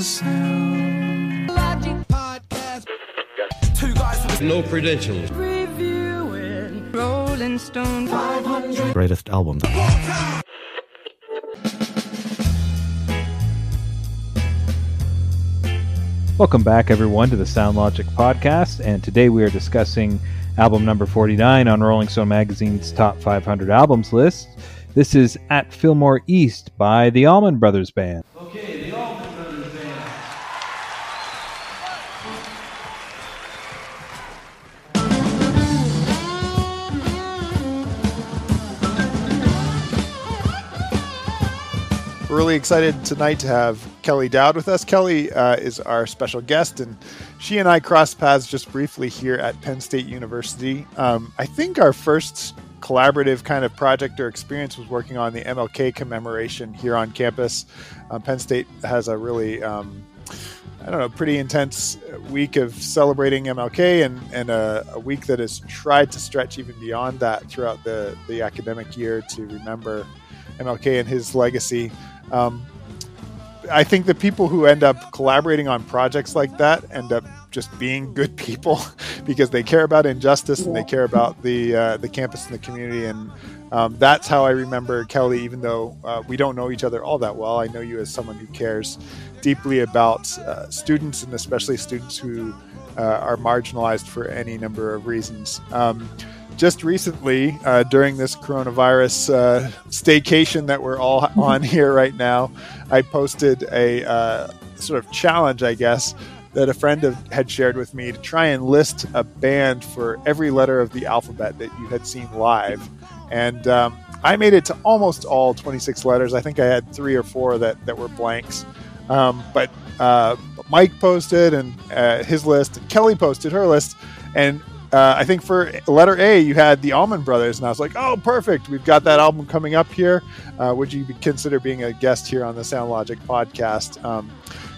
the sound. Logic podcast. Two guys with no credentials. Reviewing Rolling Stone 500. Greatest album. Welcome back, everyone, to the Sound Logic podcast. And today we are discussing album number 49 on Rolling Stone Magazine's Top 500 Albums list. This is At Fillmore East by the Allman Brothers Band. Really excited tonight to have Kelli Dowd with us. Kelli uh, is our special guest, and she and I crossed paths just briefly here at Penn State University. Um, I think our first collaborative kind of project or experience was working on the MLK commemoration here on campus. Uh, Penn State has a really um, I don't know, pretty intense week of celebrating MLK and, and a, a, week that has tried to stretch even beyond that throughout the, the academic year to remember MLK and his legacy. Um, I think the people who end up collaborating on projects like that end up just being good people because they care about injustice and they care about the uh, the campus and the community and um, that's how I remember Kelli. Even though uh, we don't know each other all that well, I know you as someone who cares deeply about uh, students and especially students who uh, are marginalized for any number of reasons. Um, just recently, uh, during this coronavirus uh, staycation that we're all on here right now, I posted a uh, sort of challenge, I guess, that a friend of, had shared with me to try and list a band for every letter of the alphabet that you had seen live. And um, I made it to almost all 26 letters. I think I had three or four that, that were blanks. Um, but uh, Mike posted and uh, his list, and Kelli posted her list, and uh, I think for letter A, you had the Allman Brothers, and I was like, "Oh, perfect! We've got that album coming up here. Uh, would you consider being a guest here on the Sound Logic podcast?" Um,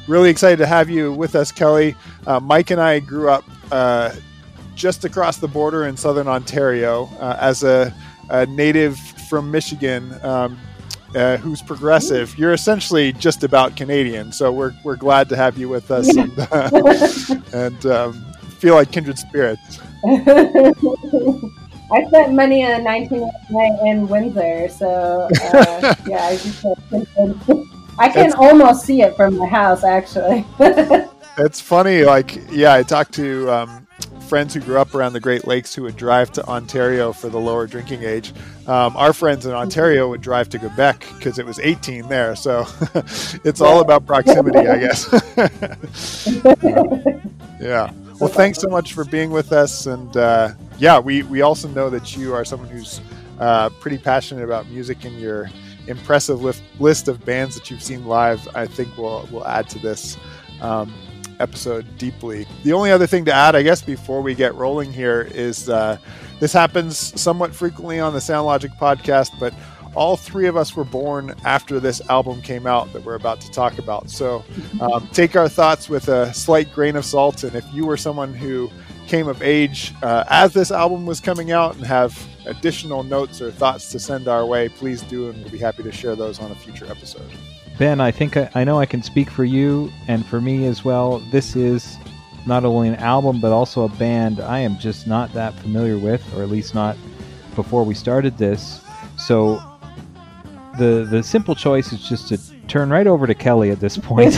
really excited to have you with us, Kelli. Uh, Mike and I grew up uh, just across the border in southern Ontario. Uh, as a, a, native from Michigan, um, uh, who's progressive, you're essentially just about Canadian. So we're, we're glad to have you with us and, and um, feel like kindred spirits. I spent money on 1999 in Windsor, so uh, yeah, I just I can it's, almost see it from my house. Actually, it's funny. Like, yeah, I talked to um, friends who grew up around the Great Lakes who would drive to Ontario for the lower drinking age. Um, our friends in Ontario would drive to Quebec because it was 18 there. So it's all about proximity, I guess. yeah. Well, thanks so much for being with us. And uh, yeah, we, we also know that you are someone who's uh, pretty passionate about music and your impressive list, list of bands that you've seen live, I think will will add to this um, episode deeply. The only other thing to add, I guess, before we get rolling here is uh, this happens somewhat frequently on the SoundLogic podcast, but all three of us were born after this album came out that we're about to talk about. So um, take our thoughts with a slight grain of salt. And if you were someone who came of age uh, as this album was coming out and have additional notes or thoughts to send our way, please do, and we'll be happy to share those on a future episode. Ben, I think I, I know I can speak for you and for me as well. This is not only an album, but also a band I am just not that familiar with, or at least not before we started this. So the the simple choice is just to turn right over to Kelli at this point.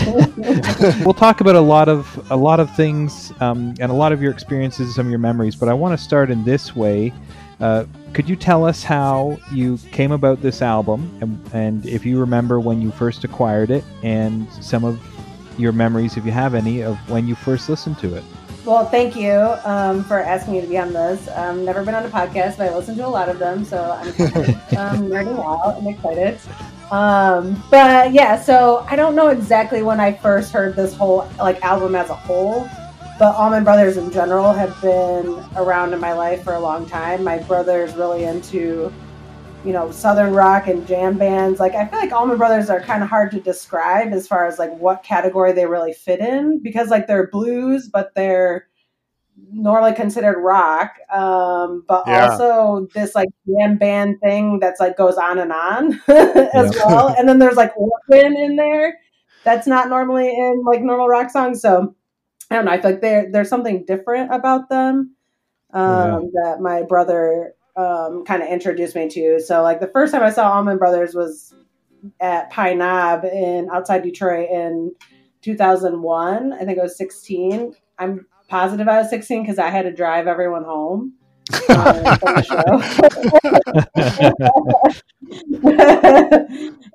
we'll talk about a lot of a lot of things um, and a lot of your experiences, and some of your memories. But I want to start in this way. Uh, could you tell us how you came about this album, and, and if you remember when you first acquired it, and some of your memories, if you have any, of when you first listened to it? Well, thank you um, for asking me to be on this. I've um, never been on a podcast, but I listen to a lot of them, so I'm um, nerding out. I'm excited. Um, but yeah, so I don't know exactly when I first heard this whole like album as a whole, but Allman Brothers in general have been around in my life for a long time. My brother's really into you know southern rock and jam bands like i feel like allman brothers are kind of hard to describe as far as like what category they really fit in because like they're blues but they're normally considered rock um but yeah. also this like jam band thing that's like goes on and on as well and then there's like organ in there that's not normally in like normal rock songs. So I don't know. I feel like there there's something different about them um, yeah. that my brother um, kind of introduced me to. So like the first time I saw Allman Brothers was at Pine Knob in outside Detroit in 2001. I think I was 16. I'm positive I was 16 because I had to drive everyone home. Uh,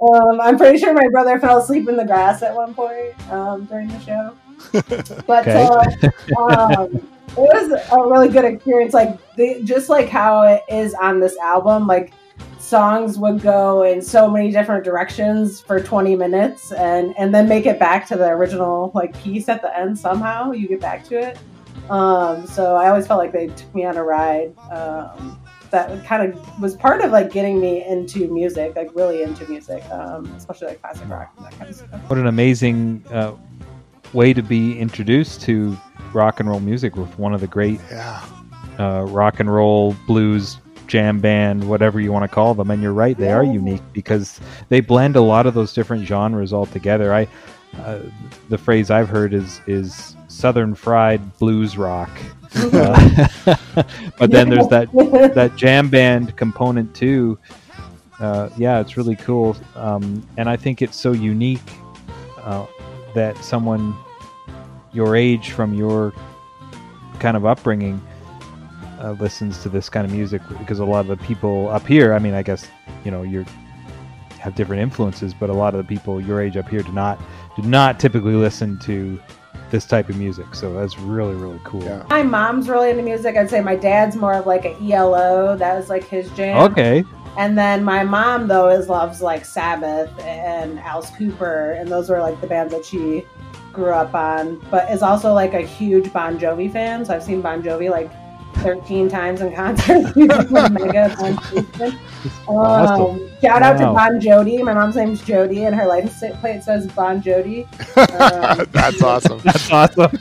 um, I'm pretty sure my brother fell asleep in the grass at one point um, during the show. But okay. uh, um, it was a really good experience. Like the, just like how it is on this album, like songs would go in so many different directions for 20 minutes and and then make it back to the original like piece at the end somehow you get back to it um, so i always felt like they took me on a ride um, that kind of was part of like getting me into music like really into music um, especially like classic rock and that kind of stuff what an amazing uh, way to be introduced to rock and roll music with one of the great yeah. uh, rock and roll blues jam band, whatever you want to call them. And you're right, they are unique because they blend a lot of those different genres all together. I, uh, the phrase I've heard is is Southern fried blues rock. uh, but then there's that that jam band component too. Uh, yeah, it's really cool, um, and I think it's so unique uh, that someone your age, from your kind of upbringing, uh, listens to this kind of music because a lot of the people up here, I mean, I guess you know you have different influences, but a lot of the people your age up here do not do not typically listen to this type of music. So that's really really cool. Yeah. My mom's really into music. I'd say my dad's more of like a ELO. That was like his jam. Okay. And then my mom though is loves like Sabbath and Alice Cooper, and those were like the bands that she grew up on. But is also like a huge Bon Jovi fan. So I've seen Bon Jovi like 13 times in concert. mega um, Shout out wow. to Bon Jody. My mom's name's Jody, and her license plate says Bon Jody. Um, That's awesome. That's awesome.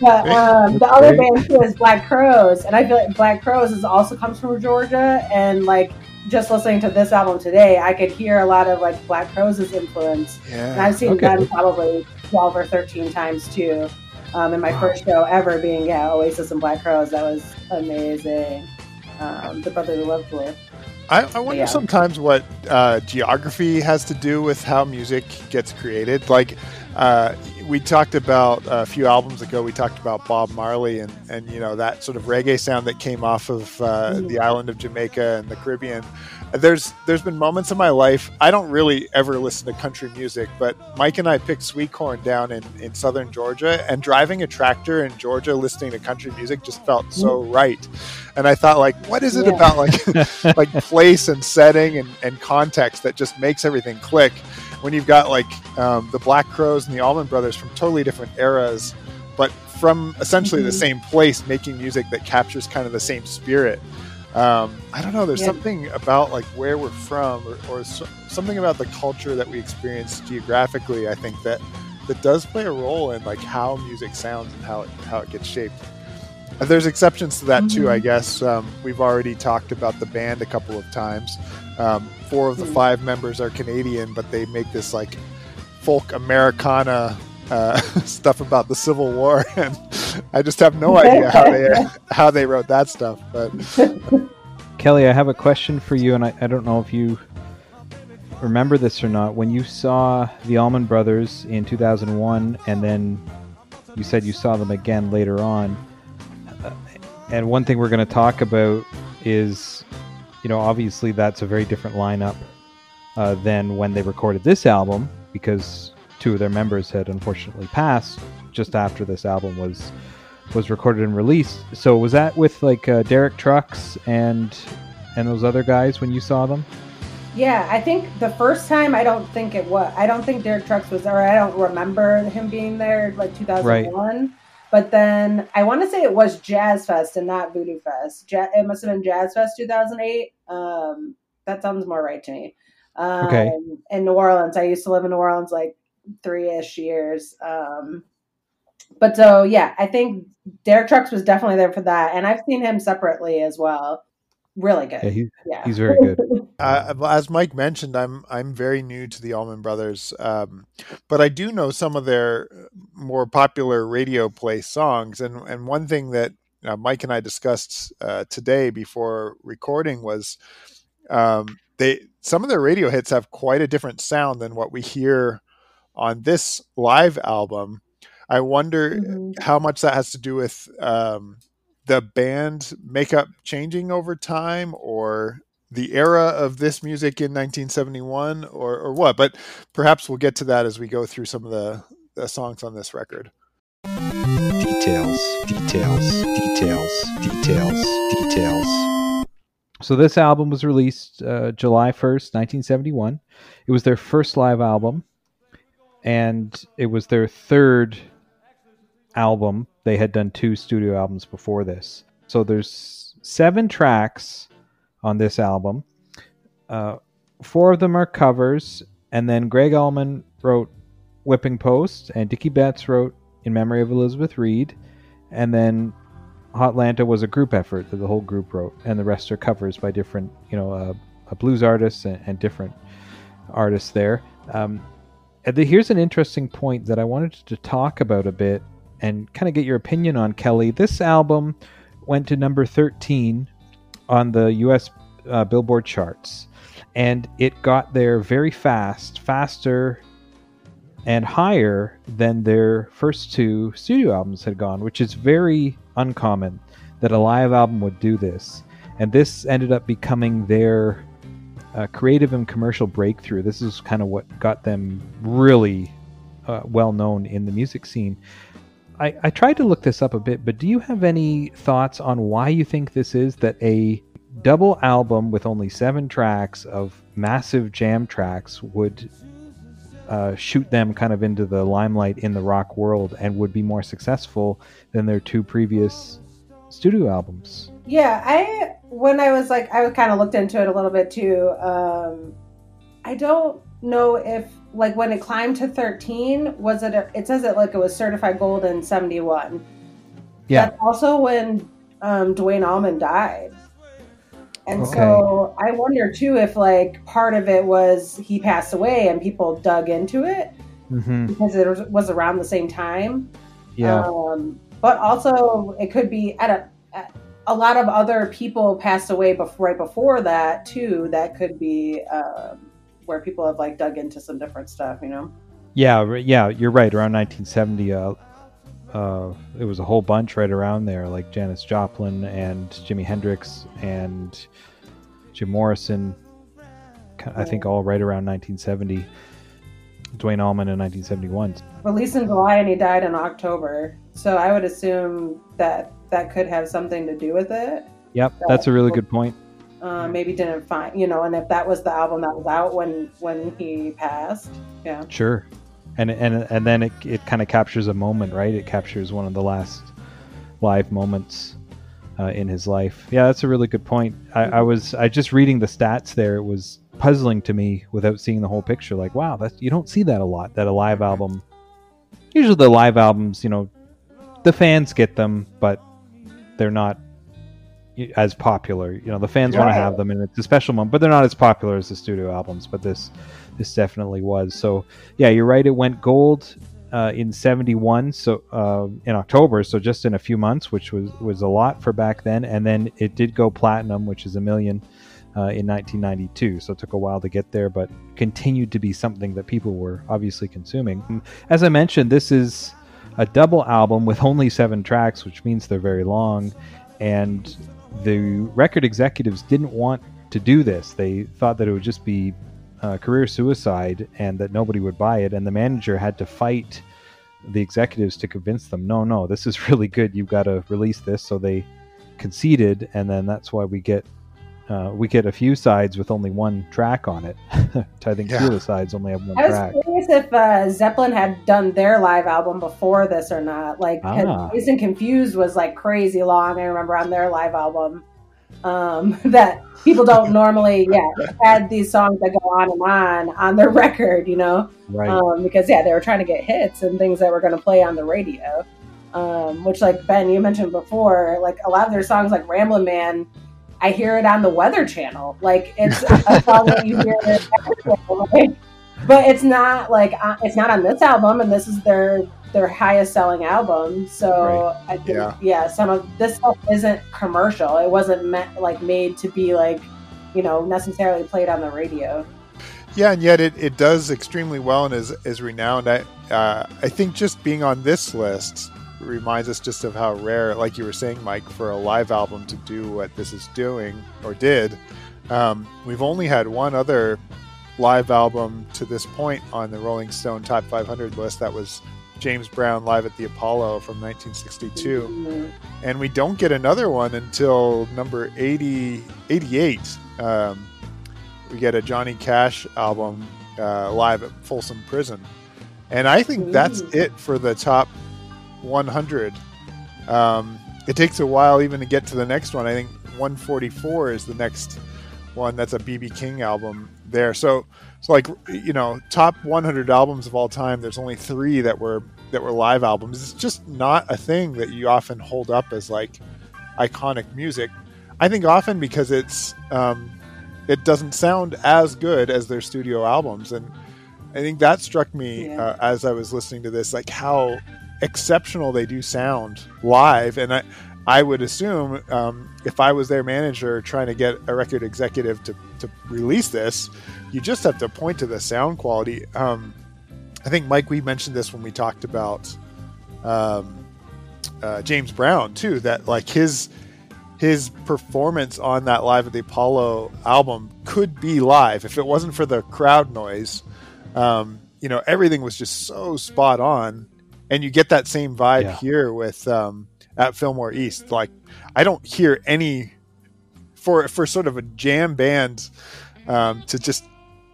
but um, the other band too is Black Crowes, and I feel like Black Crowes is also comes from Georgia, and like just listening to this album today, I could hear a lot of like Black Crowes' influence. Yeah. And I've seen okay. them probably 12 or 13 times too um, and my wow. first show ever being yeah Oasis and Black Crowes. That was amazing. Um, the Brotherly Love tour. I, I wonder yeah. sometimes what uh, geography has to do with how music gets created. Like uh, we talked about a few albums ago, we talked about Bob Marley and, and you know that sort of reggae sound that came off of uh, the island of Jamaica and the Caribbean there's there's been moments in my life I don't really ever listen to country music, but Mike and I picked sweet corn down in, in southern Georgia, and driving a tractor in Georgia listening to country music just felt so mm. right. And I thought, like, what is it yeah. about like like place and setting and, and context that just makes everything click? When you've got like um, the Black Crowes and the Allman Brothers from totally different eras, but from essentially mm-hmm. the same place, making music that captures kind of the same spirit um, I don't know. There's yeah. something about like where we're from, or, or so, something about the culture that we experience geographically. I think that that does play a role in like how music sounds and how it how it gets shaped. And there's exceptions to that mm-hmm. too, I mm-hmm. guess. Um, we've already talked about the band a couple of times. Um, four of the mm-hmm. five members are Canadian, but they make this like folk Americana uh, stuff about the Civil War, and I just have no idea how they how they wrote that stuff. But Kelli, I have a question for you, and I, I don't know if you remember this or not. When you saw the Allman Brothers in 2001, and then you said you saw them again later on, uh, and one thing we're going to talk about is, you know, obviously that's a very different lineup uh, than when they recorded this album because two of their members had unfortunately passed just after this album was was recorded and released. So was that with like uh, Derek Trucks and and those other guys when you saw them? Yeah, I think the first time I don't think it was. I don't think Derek Trucks was there. I don't remember him being there like 2001. Right. But then I want to say it was Jazz Fest and not Voodoo Fest. Ja- it must have been Jazz Fest 2008. Um, that sounds more right to me. Um, okay. In New Orleans, I used to live in New Orleans like three ish years. Um, but so yeah, I think Derek Trucks was definitely there for that, and I've seen him separately as well. Really good. Yeah, he, yeah. he's very good. Uh, as Mike mentioned, I'm I'm very new to the Allman Brothers, um, but I do know some of their more popular radio play songs. And and one thing that uh, Mike and I discussed uh, today before recording was um, they some of their radio hits have quite a different sound than what we hear on this live album. I wonder Mhm. how much that has to do with um, the band makeup changing over time or the era of this music in 1971 or, or what but perhaps we'll get to that as we go through some of the, the songs on this record Details, details, details, details, details. So this album was released uh, July 1st, 1971. It was their first live album and it was their third album. They had done two studio albums before this. So there's seven tracks on this album. Uh, four of them are covers and then Gregg Allman wrote Whipping Post and Dickey Betts wrote In Memory of Elizabeth Reed and then Hotlanta was a group effort that the whole group wrote, and the rest are covers by different, you know, uh, uh, blues artists and, and different artists there. Um, the, here's an interesting point that I wanted to talk about a bit and kind of get your opinion on, Kelli. This album went to number 13 on the U.S. Uh, Billboard charts, and it got there very fast, faster and higher than their first two studio albums had gone, which is very uncommon that a live album would do this. And this ended up becoming their uh, creative and commercial breakthrough. This is kind of what got them really uh, well known in the music scene. I, I tried to look this up a bit, but do you have any thoughts on why you think this is that a double album with only seven tracks of massive jam tracks would uh, shoot them kind of into the limelight in the rock world and would be more successful than their two previous studio albums. Yeah, I when I was like I kind of looked into it a little bit too. Um, I don't know if like when it climbed to 13 was it a, it says it like it was certified gold in 71. Yeah. That's also when um, Duane Allman died. And so I wonder too if like part of it was he passed away and people dug into it Mm-hmm. because it was, was around the same time. Yeah. Um, but also, it could be at a at, a lot of other people passed away before right before that too. That could be um, where people have like dug into some different stuff. You know. yeah. Yeah. You're right. Around 1970, uh, uh, it was a whole bunch right around there, like Janis Joplin and Jimi Hendrix and Jim Morrison. I think all right around 1970. Duane Allman in 1971. Released in July and he died in October. So I would assume that that could have something to do with it. Yep, that's a really good point. Uh, maybe didn't find you know, and if that was the album that was out when when he passed, yeah. Sure, and and and then it it kind of captures a moment, right? It captures one of the last live moments uh, in his life. Yeah, that's a really good point. I, I was I just reading the stats there. It was puzzling to me without seeing the whole picture. Like, wow, that you don't see that a lot. That a live album. Usually, the live albums, you know, the fans get them, but they're not as popular. You know, the fans want to have them, and it's a special moment, but they're not as popular as the studio albums. But this, this definitely was. So, yeah, you're right. It went gold uh, in '71, so uh, in October, so just in a few months, which was was a lot for back then. And then it did go platinum, which is a million. Uh, in 1992, so it took a while to get there, but continued to be something that people were obviously consuming. As I mentioned, this is a double album with only seven tracks, which means they're very long. And the record executives didn't want to do this. They thought that it would just be uh, career suicide and that nobody would buy it. And the manager had to fight the executives to convince them, no, no, this is really good. You've got to release this. So they conceded, and then that's why we get. Uh, we get a few sides with only one track on it. I think two of the sides only have one I was curious if uh, Zeppelin had done their live album before this or not. Like, 'cause Ah. Dazed and Confused was like crazy long. I remember on their live album um, that people don't normally, yeah, had these songs that go on and on on their record, you know, Right. um, because yeah, they were trying to get hits and things that were going to play on the radio. Um, which, like Ben, you mentioned before, like a lot of their songs, like Ramblin' Man, I hear it on the Weather Channel. Like it's a song that you hear everywhere. Like, but it's not like uh, it's not on this album, and this is their their highest selling album. So I think Yeah. yeah. some of this stuff isn't commercial. It wasn't meant like made to be like you know necessarily played on the radio. Yeah, and yet it, it does extremely well and is is renowned. I uh, I think just being on this list reminds us just of how rare, like you were saying, Mike, for a live album to do what this is doing or did. Um, we've only had one other live album to this point on the Rolling Stone Top 500 list. That was James Brown live at the Apollo from 1962 Mhm. and we don't get another one until number 80, 88. Um, we get a Johnny Cash album uh, live at Folsom Prison, and I think that's it for the top 100. Um, it takes a while even to get to the next one. I think 144 is the next one. That's a BB King album there. So, so like you know, top 100 albums of all time. There's only three that were that were live albums. It's just not a thing that you often hold up as like iconic music. I think often because it's um, it doesn't sound as good as their studio albums, and I think that struck me Yeah. uh, as I was listening to this, like how exceptional they do sound live, and I. I would assume um, if I was their manager trying to get a record executive to, to release this, you just have to point to the sound quality. Um, I think Mike, we mentioned this when we talked about um, uh, James Brown too. That like his his performance on that live at the Apollo album could be live if it wasn't for the crowd noise. Um, you know, everything was just so spot on, and you get that same vibe Yeah. here with um, at Fillmore East. Like, I don't hear any for for sort of a jam band um, to just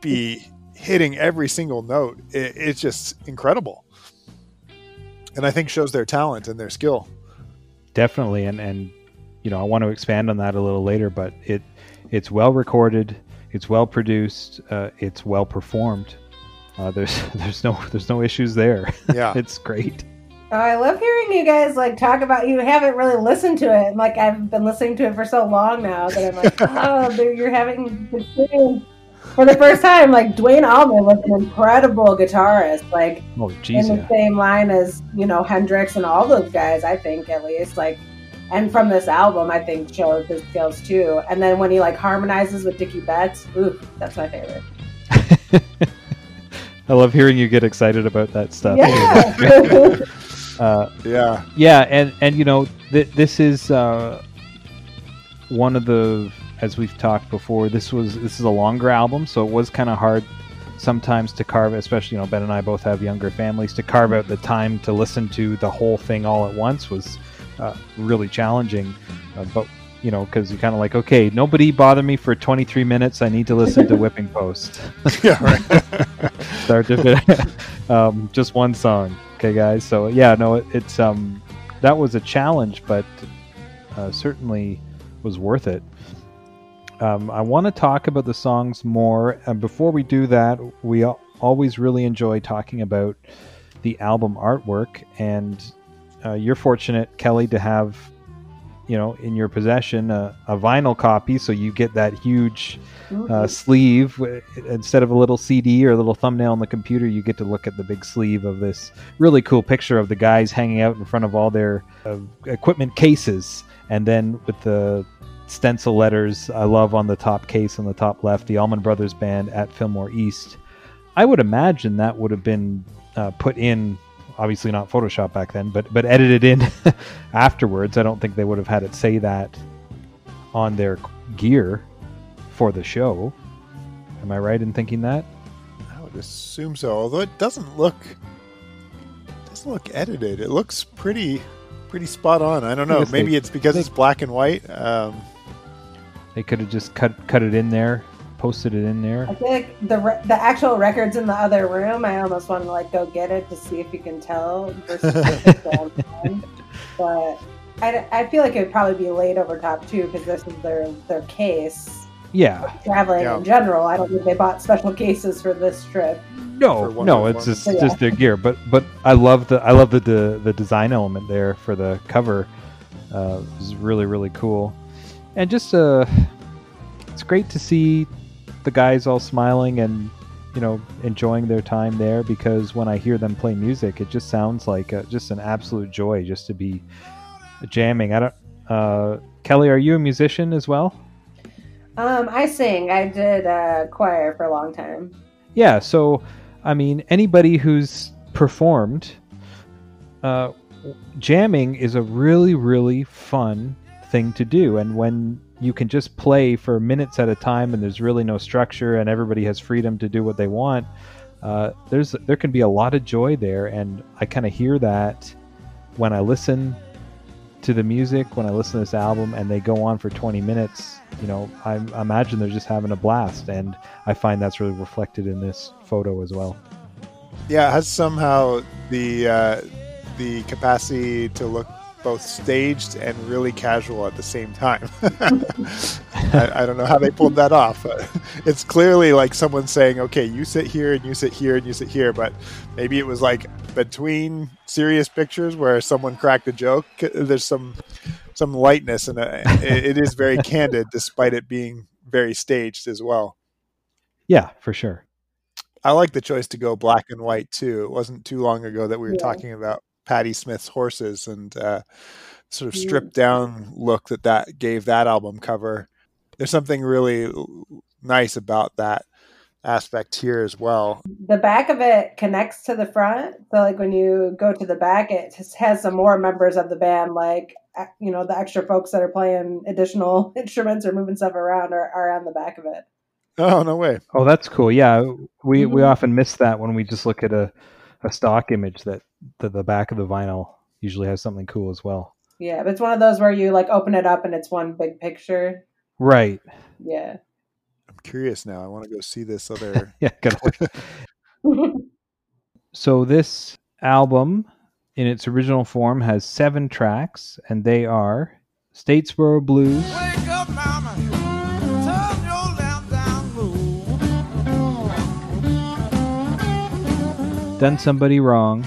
be hitting every single note. It, it's just incredible, and I think shows their talent and their skill. definitely and and you know i want to expand on that a little later but it it's well recorded it's well produced uh, it's well performed uh, there's there's no there's no issues there Yeah. it's great Oh, I love hearing you guys like talk about. You haven't really listened to it. Like I've been listening to it for so long now that I'm like, oh, there- you're having for the first time. Like Duane Allman was an incredible guitarist. Like oh in the yeah. same line as you know Hendrix and all those guys. I think at least like, and from this album, I think showed his skills too. And then when he like harmonizes with Dickey Betts, ooh, that's my favorite. I love hearing you get excited about that stuff Yeah. uh, Yeah. yeah and and you know th- this is uh, one of the as we've talked before this was this is a longer album so it was kind of hard sometimes to carve especially you know ben and i both have younger families to carve out the time to listen to the whole thing all at once was uh, really challenging uh, but you know because you're kind of like okay nobody bother me for 23 minutes. I need to listen to whipping post. Yeah. Right. start to um, just one song. Okay guys? So yeah no it, it's um that was a challenge but uh, certainly was worth it. Um, i want to talk about the songs more and before we do that we al- always really enjoy talking about the album artwork and uh, you're fortunate kelli to have you know in your possession a, a vinyl copy so you get that huge uh, sleeve instead of a little CD or a little thumbnail on the computer. You get to look at the big sleeve of this really cool picture of the guys hanging out in front of all their uh, equipment cases, and then with the stencil letters I love on the top case on the top left, the Allman Brothers Band at Fillmore East. I would imagine that would have been uh, put in. Obviously not Photoshop back then, but but edited in afterwards. I don't think they would have had it say that on their gear for the show. Am I right in thinking that? I would assume so. Although it doesn't look it doesn't look edited. It looks pretty pretty spot on. I don't know. Maybe they- it's because they- it's black and white. Um, They could have just cut cut it in there, posted it in there. I feel like the re- the actual records in the other room. I almost want to like go get it to see if you can tell versus. But I, I feel like it would probably be laid over top too because this is their their case. Yeah. Traveling Yeah. in general, I don't think they bought special cases for this trip. No, no, it's performance. just Yeah. just their gear. But but I love the I love the the, the design element there for the cover. Uh, it was really really cool. and just uh, it's great to see the guys all smiling and you know enjoying their time there because when I hear them play music, it just sounds like uh just an absolute joy just to be jamming. I don't. Uh, Kelli, are you a musician as well? Um, I sing. I did uh, choir for a long time. Yeah. So, I mean, anybody who's performed, uh, jamming is a really, really fun thing to do. And when you can just play for minutes at a time and there's really no structure and everybody has freedom to do what they want, uh, there's there can be a lot of joy there. And I kind of hear that when I listen to the music, when I listen to this album, and they go on for 20 minutes. You know, I, I imagine they're just having a blast, and I find that's really reflected in this photo as well. Yeah, it has somehow the uh, the capacity to look both staged and really casual at the same time. I, I, don't know how they pulled that off. It's clearly like someone saying, "Okay, you sit here and you sit here and you sit here," but maybe it was like between serious pictures where someone cracked a joke. There's some some lightness, and uh, it, it is very candid, despite it being very staged as well. Yeah, for sure. I like the choice to go black and white too. It wasn't too long ago that we were yeah. talking about Patti Smith's horses and uh, sort of stripped down look that that gave that album cover. There's something really nice about that aspect here as well. The back of it connects to the front, so like when you go to the back, it has some more members of the band, like you know the extra folks that are playing additional instruments or moving stuff around are, are on the back of it. Oh no way! Oh, that's cool. Yeah, we mm-hmm. we often miss that when we just look at a a stock image that the, the back of the vinyl usually has something cool as well. Yeah, but it's one of those where you like open it up and it's one big picture. Right. Yeah. I'm curious now. I want to go see this other. yeah, good. so this album, in its original form, has seven tracks, and they are Statesboro Blues. Up, Done somebody wrong.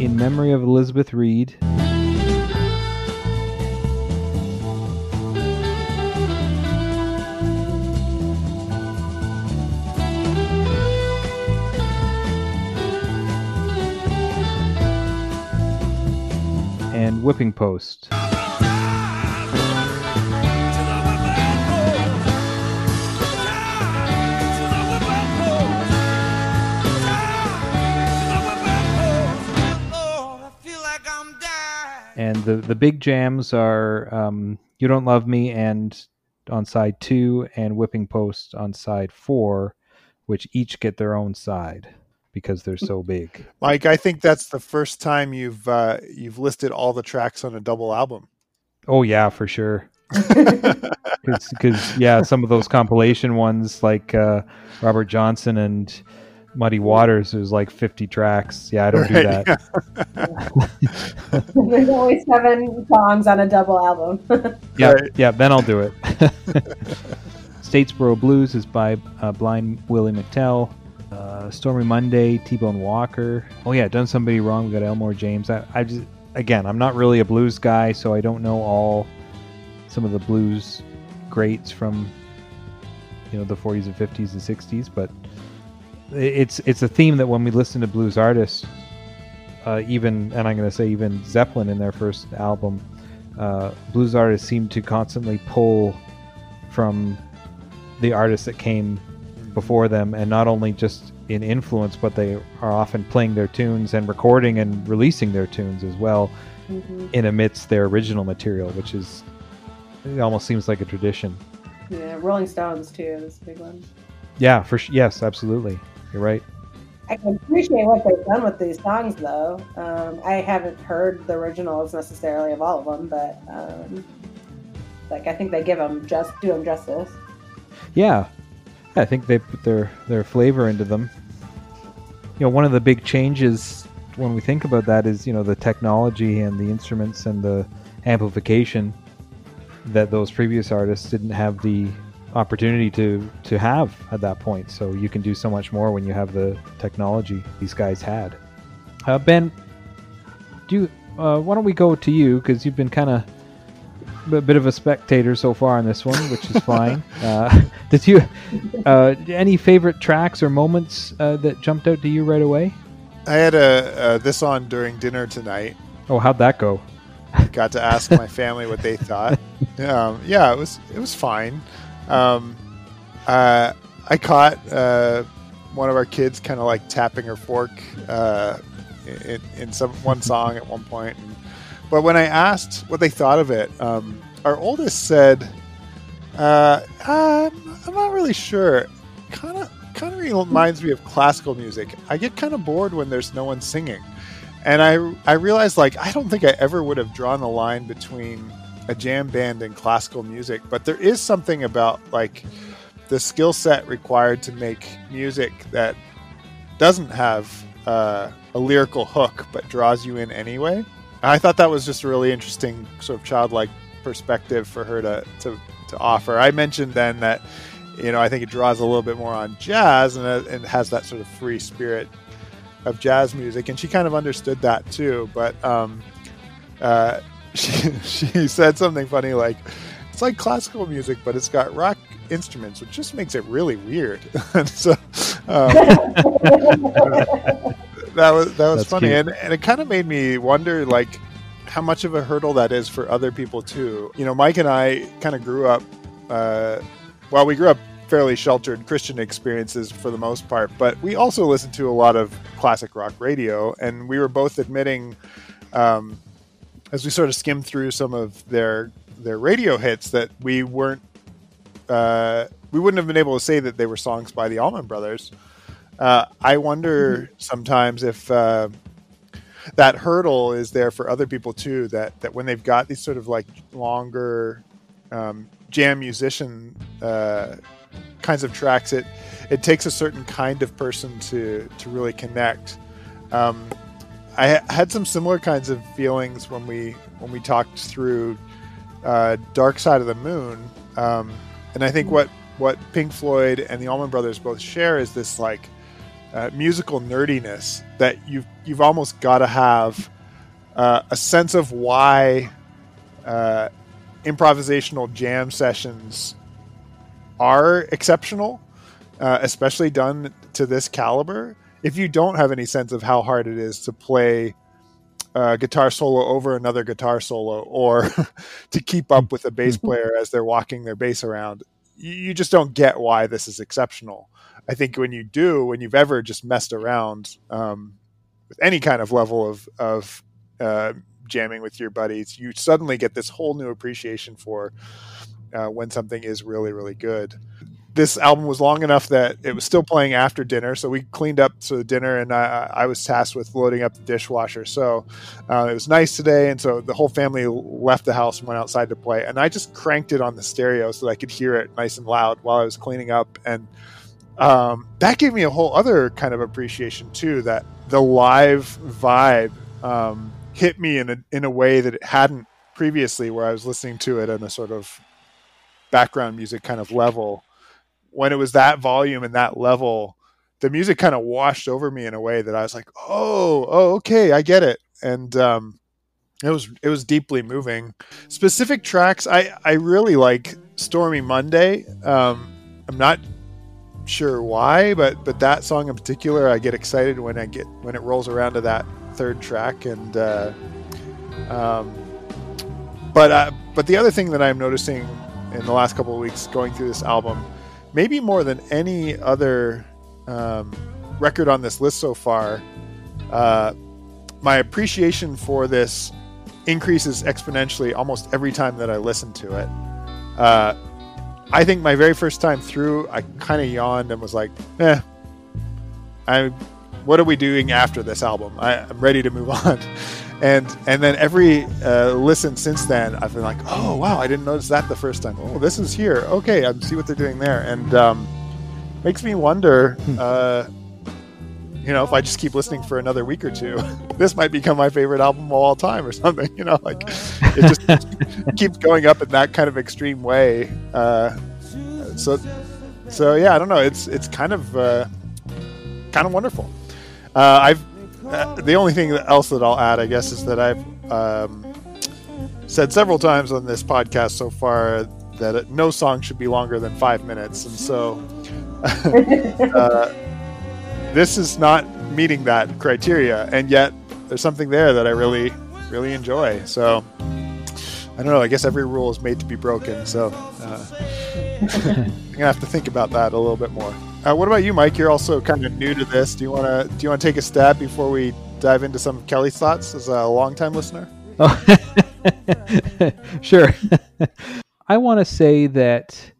in memory of Elizabeth Reed. and Whipping Post. And the the big jams are um, "You Don't Love Me" and on side two, and "Whipping Post" on side four, which each get their own side because they're so big. Mike, I think that's the first time you've uh, you've listed all the tracks on a double album. Oh yeah, for sure. Because yeah, some of those compilation ones like uh, Robert Johnson and Muddy Waters. There's like 50 tracks. Yeah, I don't right. do that. There's only seven songs on a double album. yeah, right. yeah. Then I'll do it. Statesboro Blues is by uh, Blind Willie McTell. Uh, Stormy Monday, T Bone Walker. Oh yeah, done somebody wrong. We got Elmore James. I, I just again, I'm not really a blues guy, so I don't know all some of the blues greats from you know the 40s and 50s and 60s, but it's it's a theme that when we listen to blues artists, uh, even and I'm going to say even Zeppelin in their first album, uh, blues artists seem to constantly pull from the artists that came before them, and not only just in influence, but they are often playing their tunes and recording and releasing their tunes as well hmm in amidst their original material, which is it almost seems like a tradition. Yeah, Rolling Stones too is a big one. Yeah, for sh- yes, absolutely. You're right. I can appreciate what they've done with these songs, though. Um, I haven't heard the originals necessarily of all of them, but um, like I think they give them just do them justice. Yeah, I think they put their their flavor into them. You know, one of the big changes when we think about that is you know the technology and the instruments and the amplification that those previous artists didn't have the opportunity to to have at that point. So you can do so much more when you have the technology these guys had. Uh, ben, do you, uh, why don't we go to you because you've been kind of a bit of a spectator so far on this one, which is fine. Uh, did you uh, any favorite tracks or moments uh, that jumped out to you right away? I had a, uh, this on during dinner tonight. Oh, how'd that go? Got to ask my family what they thought. Um, yeah, it was it was fine. Um, uh, I caught uh, one of our kids kind of like tapping her fork uh, in, in some one song at one point. And, but when I asked what they thought of it, um, our oldest said, uh, I'm, "I'm not really sure. Kind of kind of reminds me of classical music. I get kind of bored when there's no one singing." And I I realized like I don't think I ever would have drawn the line between a jam band and classical music, but there is something about like the skill set required to make music that doesn't have uh, a lyrical hook but draws you in anyway. I thought that was just a really interesting sort of childlike perspective for her to, to, to offer. I mentioned then that you know I think it draws a little bit more on jazz and, it- and has that sort of free spirit of jazz music, and she kind of understood that too. But um, uh, she she said something funny like, "It's like classical music, but it's got rock instruments, which just makes it really weird." and so um, that was that was That's funny, cute. and and it kind of made me wonder like how much of a hurdle that is for other people too. You know, Mike and I kind of grew up. Uh, well, we grew up fairly sheltered Christian experiences for the most part, but we also listened to a lot of classic rock radio, and we were both admitting, um, as we sort of skimmed through some of their their radio hits, that we weren't uh, we wouldn't have been able to say that they were songs by the Allman Brothers. Uh, I wonder sometimes if uh, that hurdle is there for other people too. That that when they've got these sort of like longer um, jam musician uh, kinds of tracks, it it takes a certain kind of person to to really connect. Um, I had some similar kinds of feelings when we when we talked through uh, Dark Side of the Moon, um, and I think what what Pink Floyd and the Allman Brothers both share is this like uh, musical nerdiness that you've you've almost got to have uh, a sense of why uh, improvisational jam sessions are exceptional, uh, especially done to this caliber. If you don't have any sense of how hard it is to play a guitar solo over another guitar solo, or to keep up with a bass player as they're walking their bass around, you, you just don't get why this is exceptional. I think when you do, when you've ever just messed around um, with any kind of level of of uh, jamming with your buddies, you suddenly get this whole new appreciation for uh, when something is really really good. This album was long enough that it was still playing after dinner, so we cleaned up to dinner, and I, I was tasked with loading up the dishwasher. So uh, it was nice today, and so the whole family left the house and went outside to play. And I just cranked it on the stereo so that I could hear it nice and loud while I was cleaning up, and um, that gave me a whole other kind of appreciation too. That the live vibe um, hit me in a in a way that it hadn't previously, where I was listening to it on a sort of background music kind of level. When it was that volume and that level, the music kind of washed over me in a way that I was like, "Oh, oh, okay, I get it." And um, it was it was deeply moving. Specific tracks, I I really like "Stormy Monday." Um, I'm not sure why, but but that song in particular, I get excited when I get when it rolls around to that third track, and uh, um, but uh, but the other thing that I'm noticing in the last couple of weeks going through this album maybe more than any other um, record on this list so far, uh, my appreciation for this increases exponentially almost every time that I listen to it. Uh, I think my very first time through, I kind of yawned and was like, "Eh, I, what are we doing after this album? I, I'm ready to move on." And and then every uh, listen since then, I've been like, "Oh wow, I didn't notice that the first time. Oh, this is here. Okay, I see what they're doing there." And um, makes me wonder. Uh, you know, if I just keep listening for another week or two, this might become my favorite album of all time or something. You know, like it just keeps going up in that kind of extreme way. Uh, so, so yeah, I don't know. It's it's kind of uh, kind of wonderful. Uh, I've the only thing else that I'll add, I guess, is that I've um, said several times on this podcast so far that no song should be longer than five minutes, and so. uh, this is not meeting that criteria, and yet there's something there that I really, really enjoy. So I don't know. I guess every rule is made to be broken. So uh, I'm gonna have to think about that a little bit more. Uh, what about you, Mike? You're also kind of new to this. Do you want to do you want to take a stab before we dive into some of Kelli's thoughts as a longtime listener? Oh, sure. I want to say that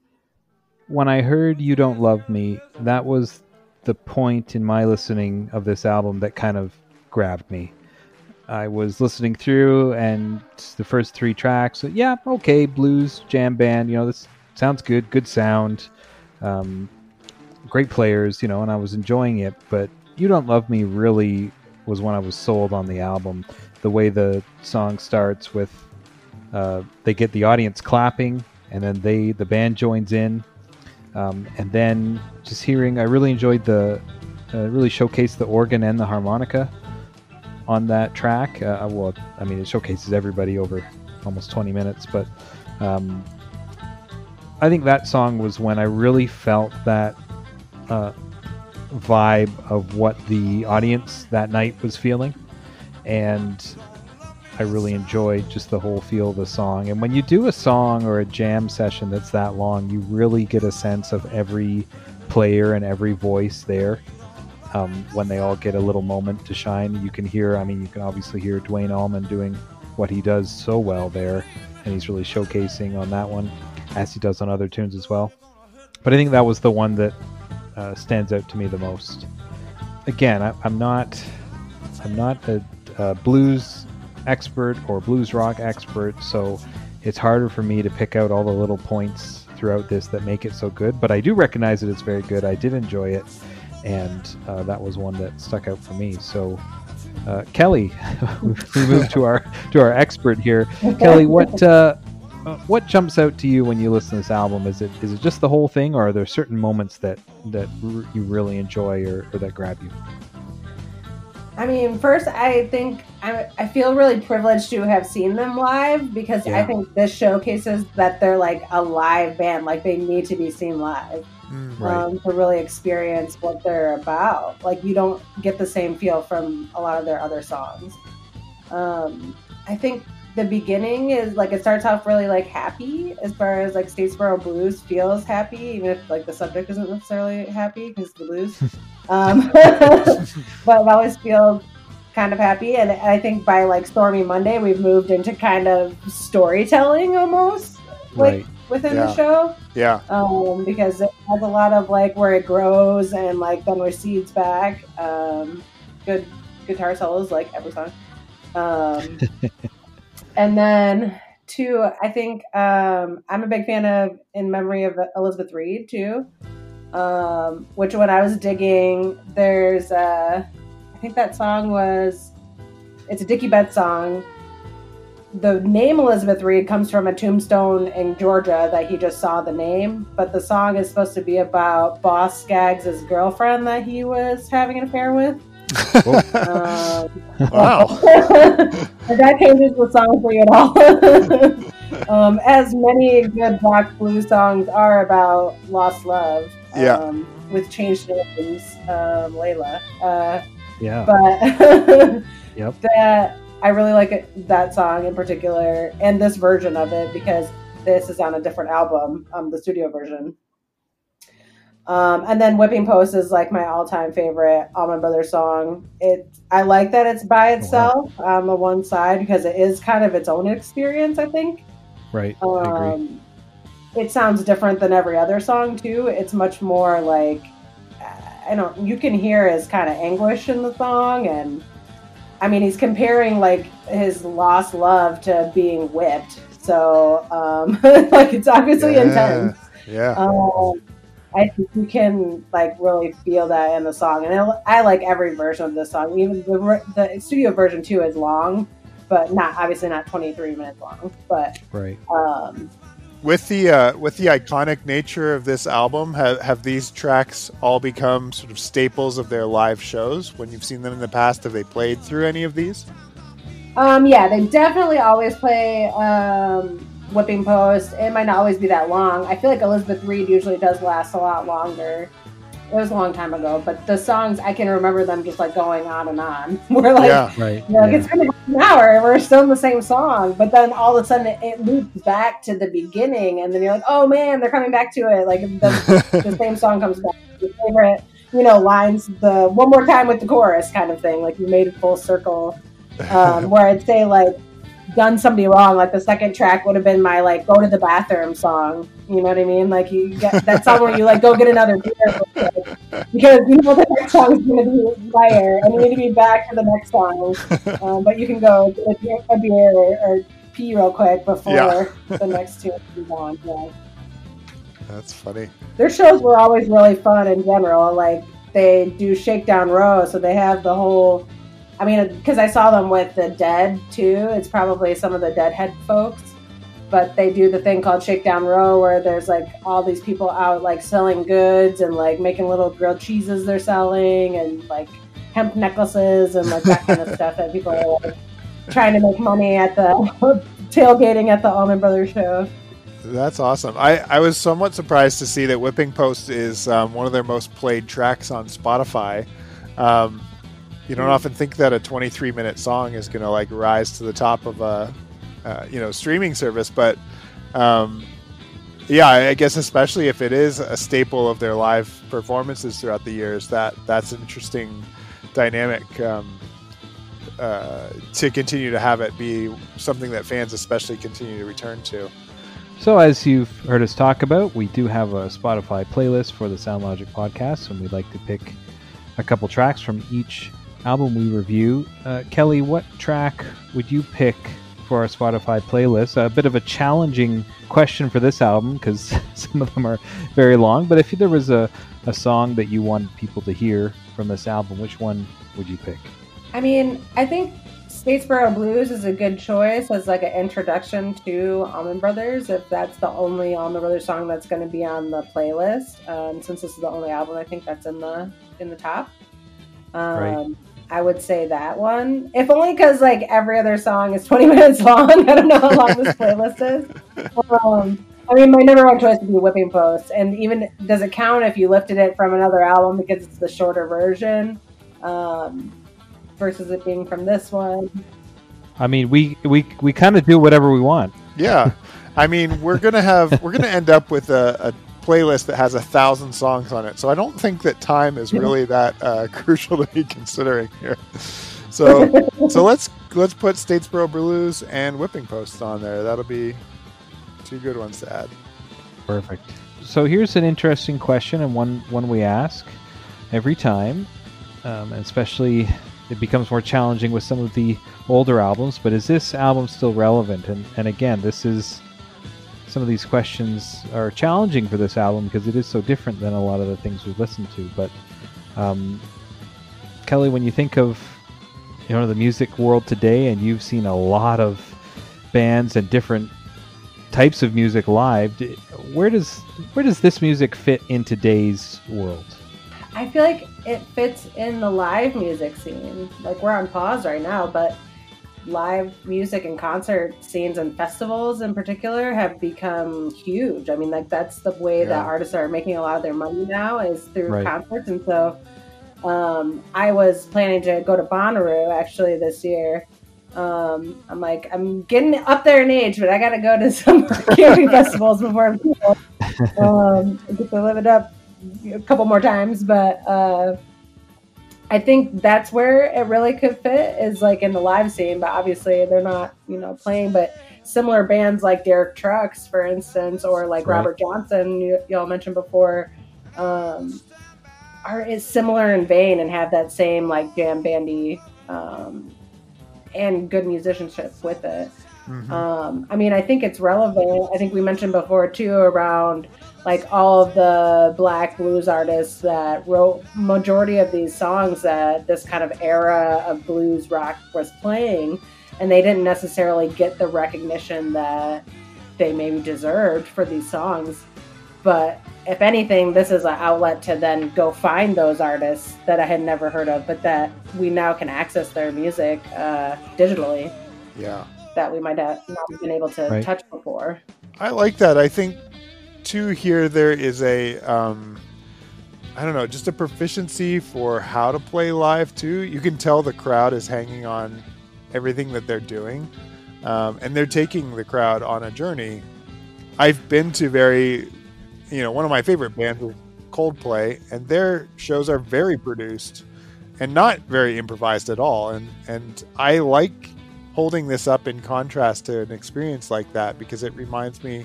when I heard "You Don't Love Me," that was the point in my listening of this album that kind of grabbed me. I was listening through, and the first three tracks, yeah, okay, blues jam band. You know, this sounds good, good sound, um, great players. You know, and I was enjoying it. But "You Don't Love Me" really was when I was sold on the album. The way the song starts with, uh, they get the audience clapping, and then they the band joins in, um, and then just hearing, I really enjoyed the, uh, really showcased the organ and the harmonica on that track. Uh, well, I mean, it showcases everybody over almost 20 minutes, but um, I think that song was when I really felt that uh, vibe of what the audience that night was feeling. And I really enjoyed just the whole feel of the song. And when you do a song or a jam session that's that long, you really get a sense of every player and every voice there. Um, when they all get a little moment to shine, you can hear. I mean, you can obviously hear Duane Allman doing what he does so well there, and he's really showcasing on that one, as he does on other tunes as well. But I think that was the one that uh, stands out to me the most. Again, I, I'm not, I'm not a, a blues expert or blues rock expert, so it's harder for me to pick out all the little points throughout this that make it so good. But I do recognize that it's very good. I did enjoy it, and uh, that was one that stuck out for me. So, uh, Kelli, we move to our to our expert here. Kelli, what uh, uh, what jumps out to you when you listen to this album? Is it is it just the whole thing, or are there certain moments that that r- you really enjoy or, or that grab you? I mean, first, I think I, I feel really privileged to have seen them live because I think this showcases that they're like a live band, like they need to be seen live Mm. Right. um, to really experience what they're about. Like, you don't get the same feel from a lot of their other songs. Um, I think the beginning is like it starts off really like happy as far as like Statesboro Blues feels happy, even if like the subject isn't necessarily happy because the blues. um, but it always feels kind of happy, and I think by like Stormy Monday, we've moved into kind of storytelling almost, like Right. within Yeah. the show Yeah. um, because it has a lot of like where it grows and like then recedes back. Um, good guitar solos, like every song. Um, and then two, I think um, I'm a big fan of "In Memory of Elizabeth Reed" too. Um, which when I was digging, there's uh, I think that song was it's a Dickey Betts song the name Elizabeth Reed comes from a tombstone in Georgia that he just saw the name, but the song is supposed to be about Boz Scaggs' girlfriend that he was having an affair with. Um, Wow. that changes the song for you at all. um, as many good rock blues songs are about lost love. Yeah. Um, with changed names, um, Layla. Uh, Yeah. but Yep. that I really like it, that song in particular and this version of it because this is on a different album, um, the studio version. Um, and then Whipping Post is like my all-time favorite Allman Brothers song. It I like that it's by itself on the one side because it is kind of its own experience. I think. Right. I agree. Um, it sounds different than every other song too. It's much more like I don't. You can hear his kind of anguish in the song, and I mean he's comparing like his lost love to being whipped. So um, like it's obviously Yeah. intense. Yeah. Um, I think you can like really feel that in the song, and I, I like every version of this song. Even the the studio version too is long, but not obviously not twenty three minutes long. But Right. um, with the uh, with the iconic nature of this album, have, have these tracks all become sort of staples of their live shows? When you've seen them in the past, have they played through any of these? Um, yeah, they definitely always play um, Whipping Post. It might not always be that long. I feel like Elizabeth Reed usually does last a lot longer. It was a long time ago, but the songs I can remember them just like going on and on. We're like, yeah, Right. you know, like yeah. it's been an hour and we're still in the same song, but then all of a sudden it, it loops back to the beginning, and then you're like, oh man, they're coming back to it. Like the, the same song comes back. Your favorite, you know, lines, the one more time with the chorus kind of thing. Like you made it full circle um, where I'd say like done somebody wrong. Like the second track would have been my like go to the bathroom song. You know what I mean? Like you get that song where you like go get another beer because you know the next song is going to be fire and you need to be back for the next song. Um, but you can go get a beer, a beer or, or pee real quick before Yeah. the next two move on. Yeah that's funny. their shows were always really fun in general. Like they do Shakedown Row, so they have the whole. I mean, because I saw them with the Dead too. It's probably some of the Deadhead folks, but they do the thing called Shakedown Row, where there's like all these people out like selling goods and like making little grilled cheeses they're selling and like hemp necklaces and like that kind of stuff that people are like trying to make money at the tailgating at the Allman Brothers show. That's awesome. I, I was somewhat surprised to see that Whipping Post is um, one of their most played tracks on Spotify. Um, you don't often think that a 23 minute song is going to like rise to the top of a uh, you know streaming service, but um, yeah, I guess especially if it is a staple of their live performances throughout the years, that that's an interesting dynamic um, uh, to continue to have it be something that fans especially continue to return to. So, as you've heard us talk about, we do have a Spotify playlist for the Sound Logic podcast, and we'd like to pick a couple tracks from each album we review. Uh, Kelli, what track would you pick for our Spotify playlist? A bit of a challenging question for this album because some of them are very long, but if there was a, a song that you wanted people to hear from this album, which one would you pick? I mean, I think Statesboro Blues is a good choice as like an introduction to Allman Brothers. If that's the only Allman Brothers song that's going to be on the playlist, um, since this is the only album, I think that's in the in the top. Um, Right. I would say that one, if only because like every other song is twenty minutes long. I don't know how long this playlist is. Um, I mean, my number one choice would be Whipping Post, and even does it count if you lifted it from another album because it's the shorter version? Um, versus it being from this one. I mean, we we, we kind of do whatever we want. Yeah, I mean, we're gonna have we're gonna end up with a, a playlist that has a thousand songs on it. So I don't think that time is really that uh, crucial to be considering here. So so let's let's put Statesboro Blues and Whipping Posts on there. That'll be two good ones to add. Perfect. So here's an interesting question, and one one we ask every time, um, and especially it becomes more challenging with some of the older albums. But is this album still relevant? And and again, this is some of these questions are challenging for this album because it is so different than a lot of the things we've listened to. But um, Kelli, when you think of you know the music world today, and you've seen a lot of bands and different types of music live, where does where does this music fit in today's world? I feel like it fits in the live music scene. Like we're on pause right now, but live music and concert scenes and festivals in particular have become huge. I mean, like that's the way Yeah. that artists are making a lot of their money now is through Right. concerts. And so um, I was planning to go to Bonnaroo actually this year. Um, I'm like, I'm getting up there in age, but I got to go to some camping festivals before I'm cool. um, get to live it up a couple more times, but uh, I think that's where it really could fit is like in the live scene. But obviously, they're not you know playing. But similar bands like Derek Trucks, for instance, or like Right. Robert Johnson, you, y'all mentioned before. Um, are is similar in vein and have that same like jam bandy um, and good musicianship with it. Mhm. Um, I mean, I think it's relevant. I think we mentioned before too around like all of the black blues artists that wrote majority of these songs that this kind of era of blues rock was playing, and they didn't necessarily get the recognition that they maybe deserved for these songs. But if anything, this is an outlet to then go find those artists that I had never heard of, but that we now can access their music uh, digitally Yeah. That we might have not been able to Right. touch before. I like that. I think too here there is a um I don't know, just a proficiency for how to play live too. You can tell the crowd is hanging on everything that they're doing. Um, and they're taking the crowd on a journey. I've been to very you know, one of my favorite bands is Coldplay, and their shows are very produced and not very improvised at all. And and I like holding this up in contrast to an experience like that because it reminds me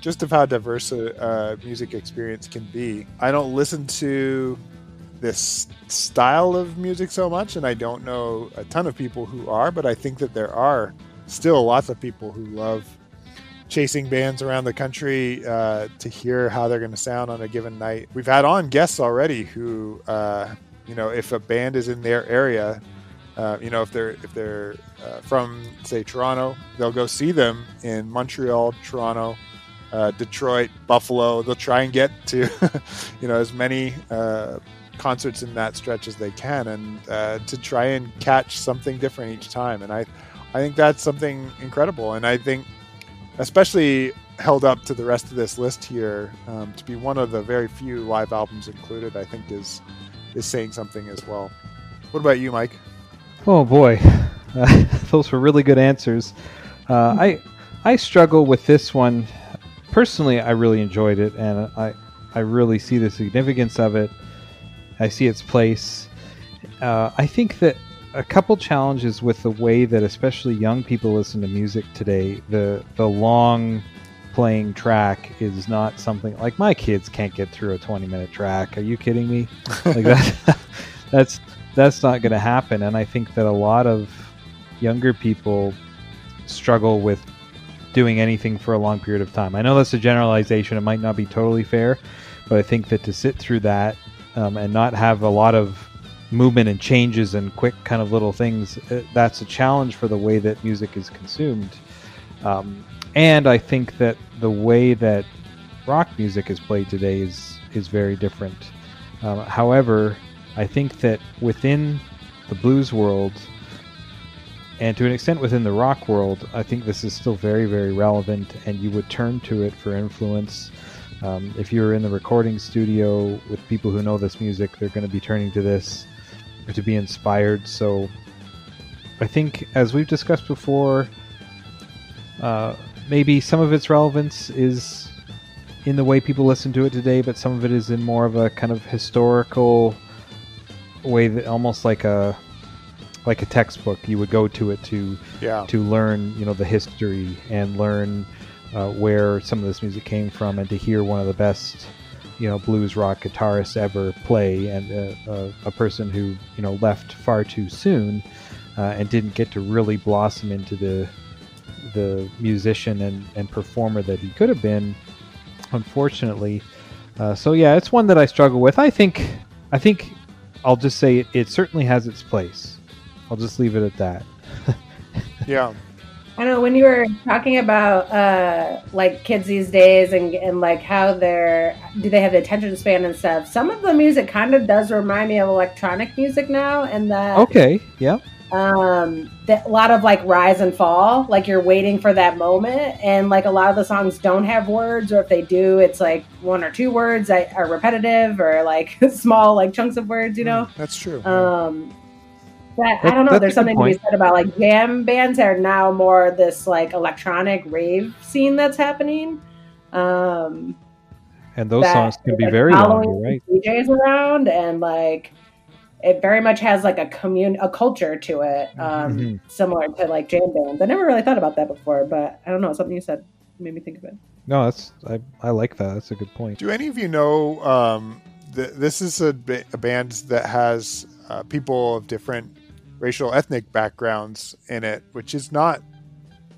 just of how diverse a, music experience can be. I don't listen to this style of music so much, and I don't know a ton of people who are, but I think that there are still lots of people who love chasing bands around the country uh, to hear how they're going to sound on a given night. We've had on guests already who, uh, you know, if a band is in their area, uh, you know, if they're if they're uh, from say Toronto, they'll go see them in Montreal, Toronto, uh, Detroit, Buffalo. They'll try and get to, you know, as many uh, concerts in that stretch as they can, and uh, to try and catch something different each time. And I, I think that's something incredible. And I think, especially held up to the rest of this list here, um, to be one of the very few live albums included, I think is is saying something as well. What about you, Mike? Oh boy, uh, those were really good answers. Uh, I I struggle with this one. Personally, I really enjoyed it, and I I really see the significance of it. I see its place. Uh, I think that a couple challenges with the way that especially young people listen to music today. The the long playing track is not something like my kids can't get through a 20 minute track. Are you kidding me? Like that that's that's not going to happen and I think that a lot of younger people struggle with doing anything for a long period of time. I know that's a generalization. It might not be totally fair, but I think that to sit through that um, and not have a lot of movement and changes and quick kind of little things, uh, that's a challenge for the way that music is consumed. Um, and I think that the way that rock music is played today is is very different. Um, however, I think that within the blues world, and to an extent within the rock world, I think this is still very, very relevant, and you would turn to it for influence. Um, if you're in the recording studio with people who know this music, they're going to be turning to this to be inspired. So I think, as we've discussed before, uh, maybe some of its relevance is in the way people listen to it today, but some of it is in more of a kind of historical way that almost like a like a textbook. You would go to it to Yeah. to learn, you know, the history and learn uh, where some of this music came from, and to hear one of the best, you know, blues rock guitarists ever play, and uh, uh, a person who you know left far too soon uh, and didn't get to really blossom into the the musician and, and performer that he could have been, unfortunately. Uh, so yeah, it's one that I struggle with. I think I think I'll just say it, it certainly has its place. I'll just leave it at that. Yeah. I know when you were talking about uh, like kids these days and and like how they're do they have the attention span and stuff. Some of the music kind of does remind me of electronic music now, and that Okay, yeah. Um that a lot of like rise and fall like you're waiting for that moment and like a lot of the songs don't have words or if they do it's like one or two words that are repetitive or like small like chunks of words you know That's true. um but i don't know that's there's something to be said about like jam bands are now more this like electronic rave scene that's happening um And those that songs can be like, very long, following you're right? DJs around and like it very much has like a commune a culture to it, um, Mhm. similar to like jam bands. I never really thought about that before, but I don't know. Something you said made me think of it. No, that's I, I like that. That's a good point. Do any of you know um, th- this is a, band that has uh, people of different racial ethnic backgrounds in it, which is not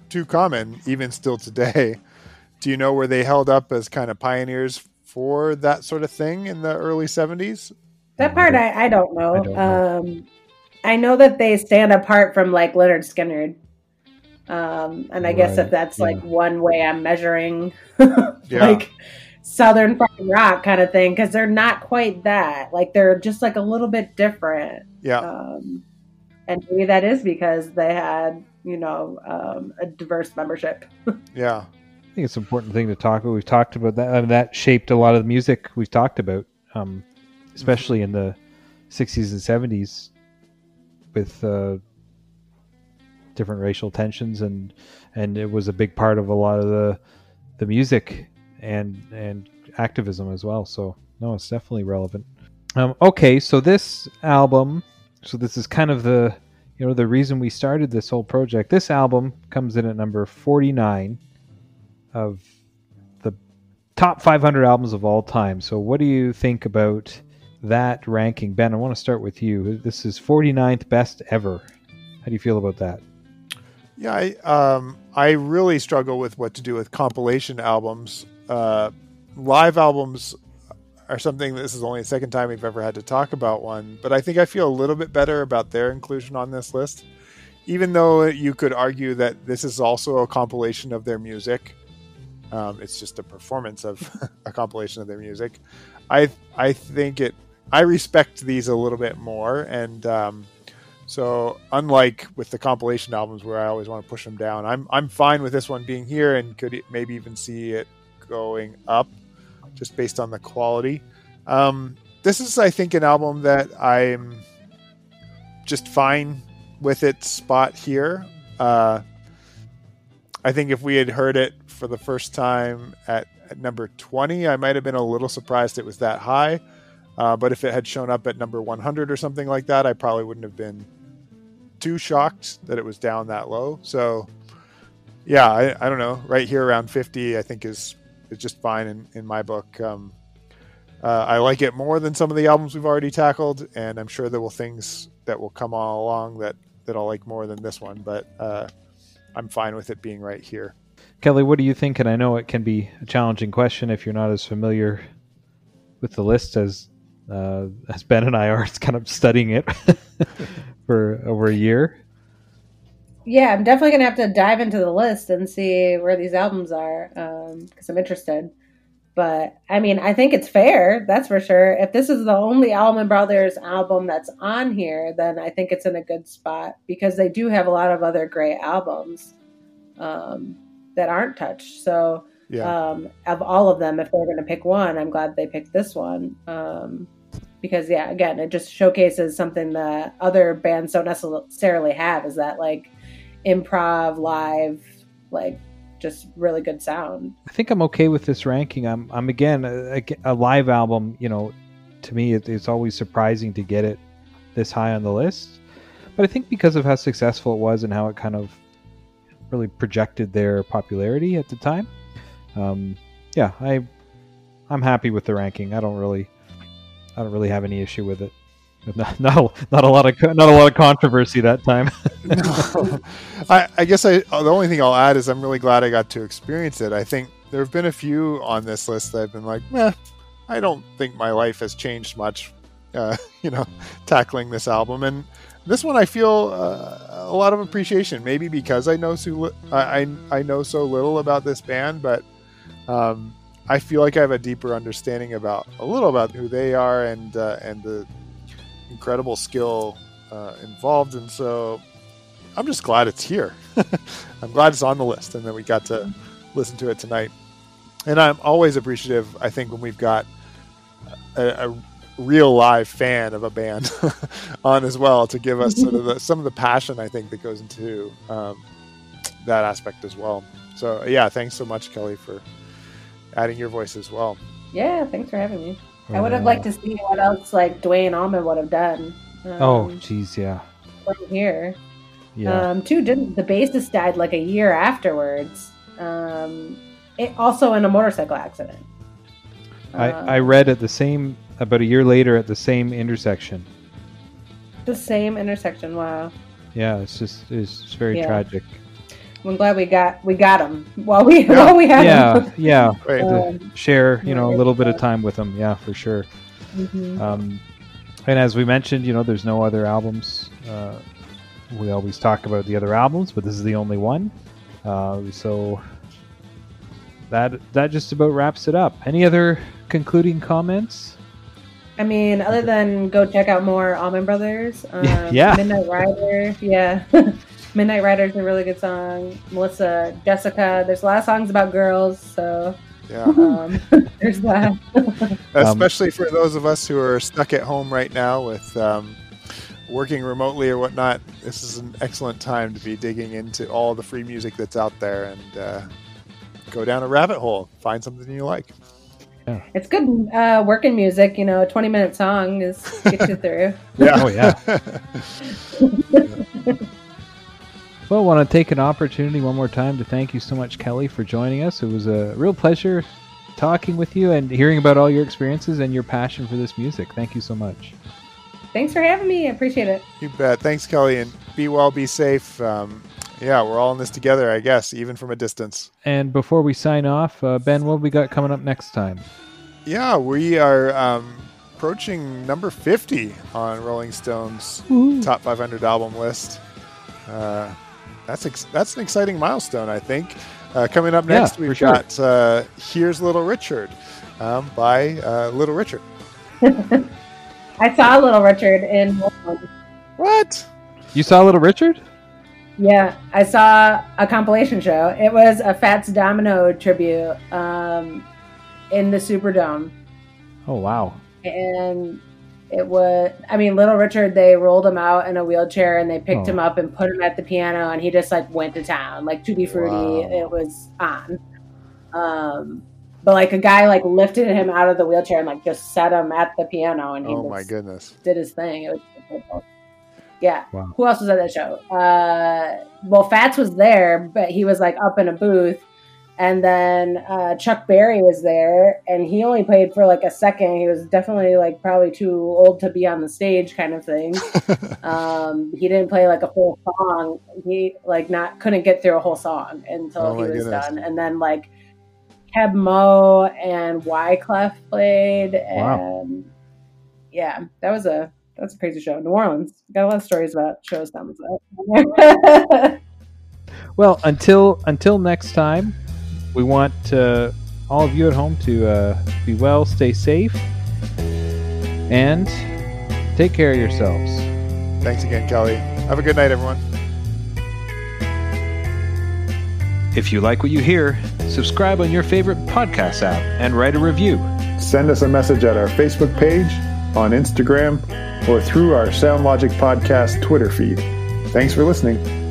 too common even still today. Do you know where they held up as kind of pioneers for that sort of thing in the early 70s? That part I, I don't know. I don't know. Um, I know that they stand apart from like Lynyrd Skynyrd. Um, and I guess if that's like yeah. one way I'm measuring Yeah. like Southern fucking rock kind of thing, because they're not quite that. Like they're just like a little bit different. Yeah. Um, and maybe that is because they had, you know, um, a diverse membership. Yeah. I think it's an important thing to talk about. We've talked about that. I mean, that shaped a lot of the music we've talked about, um, especially in the 60s and 70s with uh, different racial tensions, and and it was a big part of a lot of the the music and and activism as well. So no, it's definitely relevant. Um, okay, so this album, so this is kind of the you know the reason we started this whole project. This album comes in at number 49 of the top 500 albums of all time. So, what do you think about that ranking? Ben, I want to start with you. This is 49th best ever. How do you feel about that? Yeah, I um, I really struggle with what to do with compilation albums. Uh, live albums are something. This is only the second time we've ever had to talk about one, but I think I feel a little bit better about their inclusion on this list. Even though you could argue that this is also a compilation of their music, um, it's just a performance of a compilation of their music. I I think it. I respect these a little bit more, and um, so unlike with the compilation albums where I always want to push them down, I'm I'm fine with this one being here and could maybe even see it going up just based on the quality. Um, this is I think an album that I'm just fine with its spot here. Uh, I think if we had heard it for the first time at, at number 20, I might have been a little surprised it was that high. Uh, but if it had shown up at number 100 or something like that, I probably wouldn't have been too shocked that it was down that low. So, yeah, I, I don't know. Right here around 50, I think is is just fine in, in my book. Um, uh, I like it more than some of the albums we've already tackled, and I'm sure there will things that will come all along that, that I'll like more than this one. But uh, I'm fine with it being right here. Kelli, what do you think? And I know it can be a challenging question if you're not as familiar with the list as uh, as Ben and I are. It's kind of studying it for over a year. Yeah, I'm definitely gonna have to dive into the list and see where these albums are because I'm interested. But I mean, I think it's fair. That's for sure. If this is the only Allman Brothers album that's on here, then I think it's in a good spot because they do have a lot of other great albums um, that aren't touched. So Yeah. um, of all of them, if they're going to pick one, I'm glad they picked this one. Um, because yeah, again, it just showcases something that other bands don't necessarily have is that like improv live, like just really good sound. I think I'm okay with this ranking. I'm I'm again a, a live album. You know, to me it, it's always surprising to get it this high on the list. But I think because of how successful it was and how it kind of really projected their popularity at the time, um, yeah, I I'm happy with the ranking. I don't really I don't really have any issue with it. Not, not, a, not a lot of not a lot of controversy that time. I, I guess I the only thing I'll add is I'm really glad I got to experience it. I think there have been a few on this list that I've been like, meh, I don't think my life has changed much, uh, you know, tackling this album. And this one I feel uh, a lot of appreciation, maybe because I know so li- I, I I know so little about this band, but um, I feel like I have a deeper understanding about a little about who they are and uh, and the incredible skill uh, involved, and so I'm just glad it's here. I'm glad it's on the list, and that we got to listen to it tonight. And I'm always appreciative. I think when we've got a, a real live fan of a band on as well to give us sort of the, some of the passion I think that goes into um, that aspect as well. So yeah, thanks so much, Kelli, for adding your voice as well. Yeah, thanks for having me. I would have liked to see what else like Duane Allman would have done. Um, Oh, jeez, yeah, from here. yeah. Um, too didn't the bassist died like a year afterwards. Um, it, also in a motorcycle accident. I, Um, I read at the same about a year later at the same intersection. the same intersection. Wow. Yeah, it's just it's just very Yeah. tragic. I'm glad we got we got them while we Yeah. while we had Yeah, him. yeah. Right. Um, share you know a little bit of time with them. Yeah, for sure. mhm. Um, and as we mentioned, you know, there's no other albums. Uh, we always talk about the other albums, but this is the only one. Uh, so that that just about wraps it up. Any other concluding comments? I mean, other than go check out more Allman Brothers. Um, Yeah. Midnight Rider. Yeah. Midnight Rider's is a really good song. Melissa, Jessica. There's a lot of songs about girls, so Yeah. um, there's that. Especially for those of us who are stuck at home right now with um, working remotely or whatnot, this is an excellent time to be digging into all the free music that's out there and uh, go down a rabbit hole, find something you like. It's good uh, working music. You know, a 20 minute song is gets you through. Yeah. Oh yeah. Well, I want to take an opportunity one more time to thank you so much, Kelli, for joining us. It was a real pleasure talking with you and hearing about all your experiences and your passion for this music. Thank you so much. Thanks for having me. I appreciate it. You bet. Thanks, Kelli, and be well, be safe. Um, yeah, we're all in this together, I guess, even from a distance. And before we sign off, uh, Ben, what have we got coming up next time? Yeah, we are um, approaching number 50 on Rolling Stone's top 500 album list. Uh, that's ex- that's an exciting milestone, I think. Uh, coming up next, for we've sure. got uh, "Here's Little Richard" um, by uh, Little Richard. I saw Little Richard in What? You saw Little Richard? Yeah, I saw a compilation show. It was a Fats Domino tribute um, in the Superdome. Oh wow. and it was i mean little richard they rolled him out in a wheelchair and they picked Oh. him up and put him at the piano and he just like went to town like tutti frutti Wow. it was on um but like a guy like lifted him out of the wheelchair and like just set him at the piano and he Oh just my goodness! did his thing it was yeah Wow. who else was at that show uh well fats was there but he was like up in a booth and then uh, Chuck Berry was there, and he only played for like a second. He was definitely like probably too old to be on the stage, kind of thing. um, he didn't play like a full song. He like not couldn't get through a whole song until Oh he was goodness. done. And then like Keb Mo and Wyclef played, Wow. and yeah, that was a that's a crazy show. New Orleans got a lot of stories about shows down the Well, until until next time, we want uh, all of you at home to uh, be well, stay safe, and take care of yourselves. Thanks again, Kelli. Have a good night, everyone. If you like what you hear, subscribe on your favorite podcast app and write a review. Send us a message at our Facebook page, on Instagram, or through our SoundLogic Podcast Twitter feed. Thanks for listening.